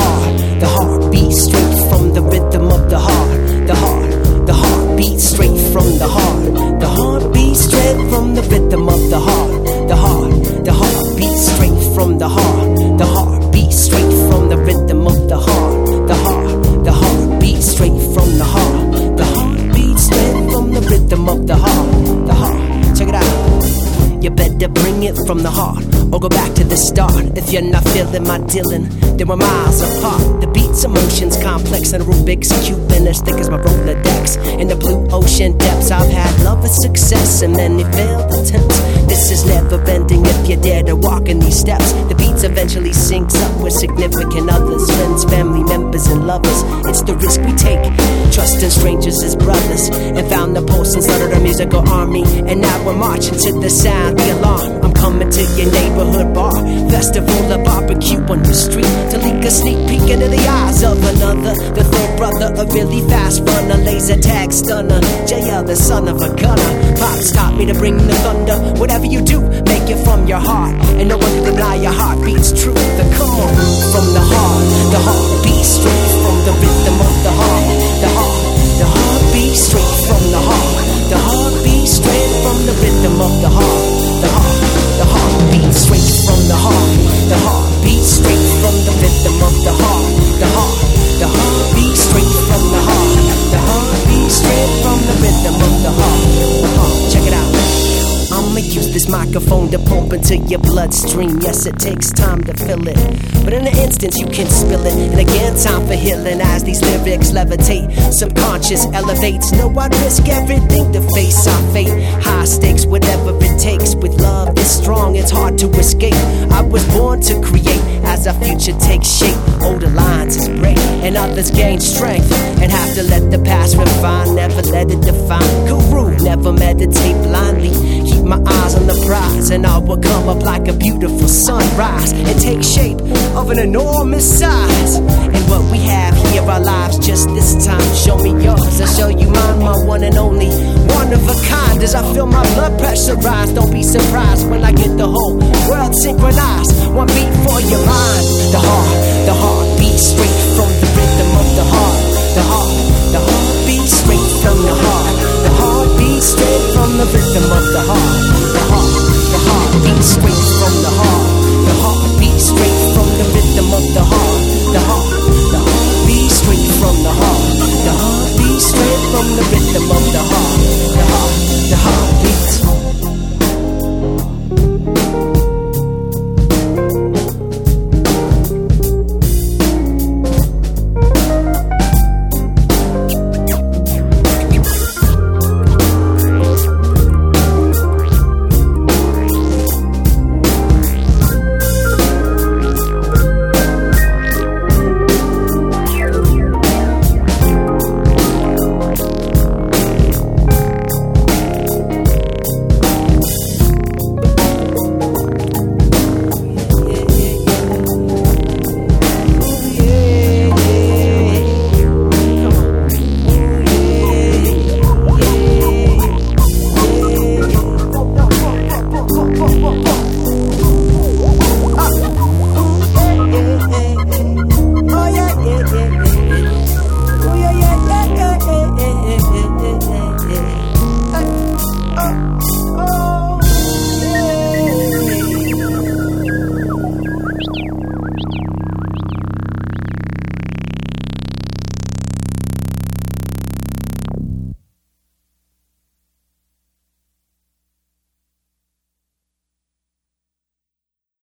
heart, the heart beats straight from the rhythm of the heart, the heart, the heart beats straight from the heart, the heart beats straight from the rhythm of the heart, the heart, the heart beats straight from the heart, the heart beats straight from the rhythm of the heart, the heart, the heart beats straight from the heart, the heart beats straight from the rhythm of the heart, the heart. Check it out, you better bring it from the heart or go back to the start. If you're not feeling my dealing, then we're miles apart. The beats, emotions, complex, and Rubik's cube, and as thick as my Rolodex. In the blue ocean depths, I've had love and success, and many failed attempts. This is never bending if you dare to walk in these steps. The beats eventually syncs up with significant others, friends, family members, and lovers. It's the risk we take, trusting strangers as brothers, and found the pulse and started a musical army. And now we're marching to the sound, the alarm. I'm coming to your neighborhood bar, festival of barbecue on the street to leak a sneak peek into the eyes of another. The third brother, a really fast runner, laser tag stunner. JL, the son of a gunner. Pops taught me to bring the thunder. Whatever you do, make it from your heart, and no one can deny your heart beats true. The come on from the heart, microphone to pump into your bloodstream. Yes, it takes time to fill it, but in an instant you can spill it. And again, time for healing as these lyrics levitate. Subconscious elevates. No, I risk everything to face our fate. High stakes, whatever it takes. With love this strong, it's hard to escape. I was born to create as our future takes shape. Older lines is break, and others gain strength. And have to let the past refine, never let it define. Guru, never meditate blindly. My eyes on the prize, and I will come up like a beautiful sunrise. And take shape of an enormous size. And what we have here, our lives just this time. Show me yours, I'll show you mine, my one and only. One of a kind as I feel my blood pressure rise. Don't be surprised when I get the whole world synchronized. One beat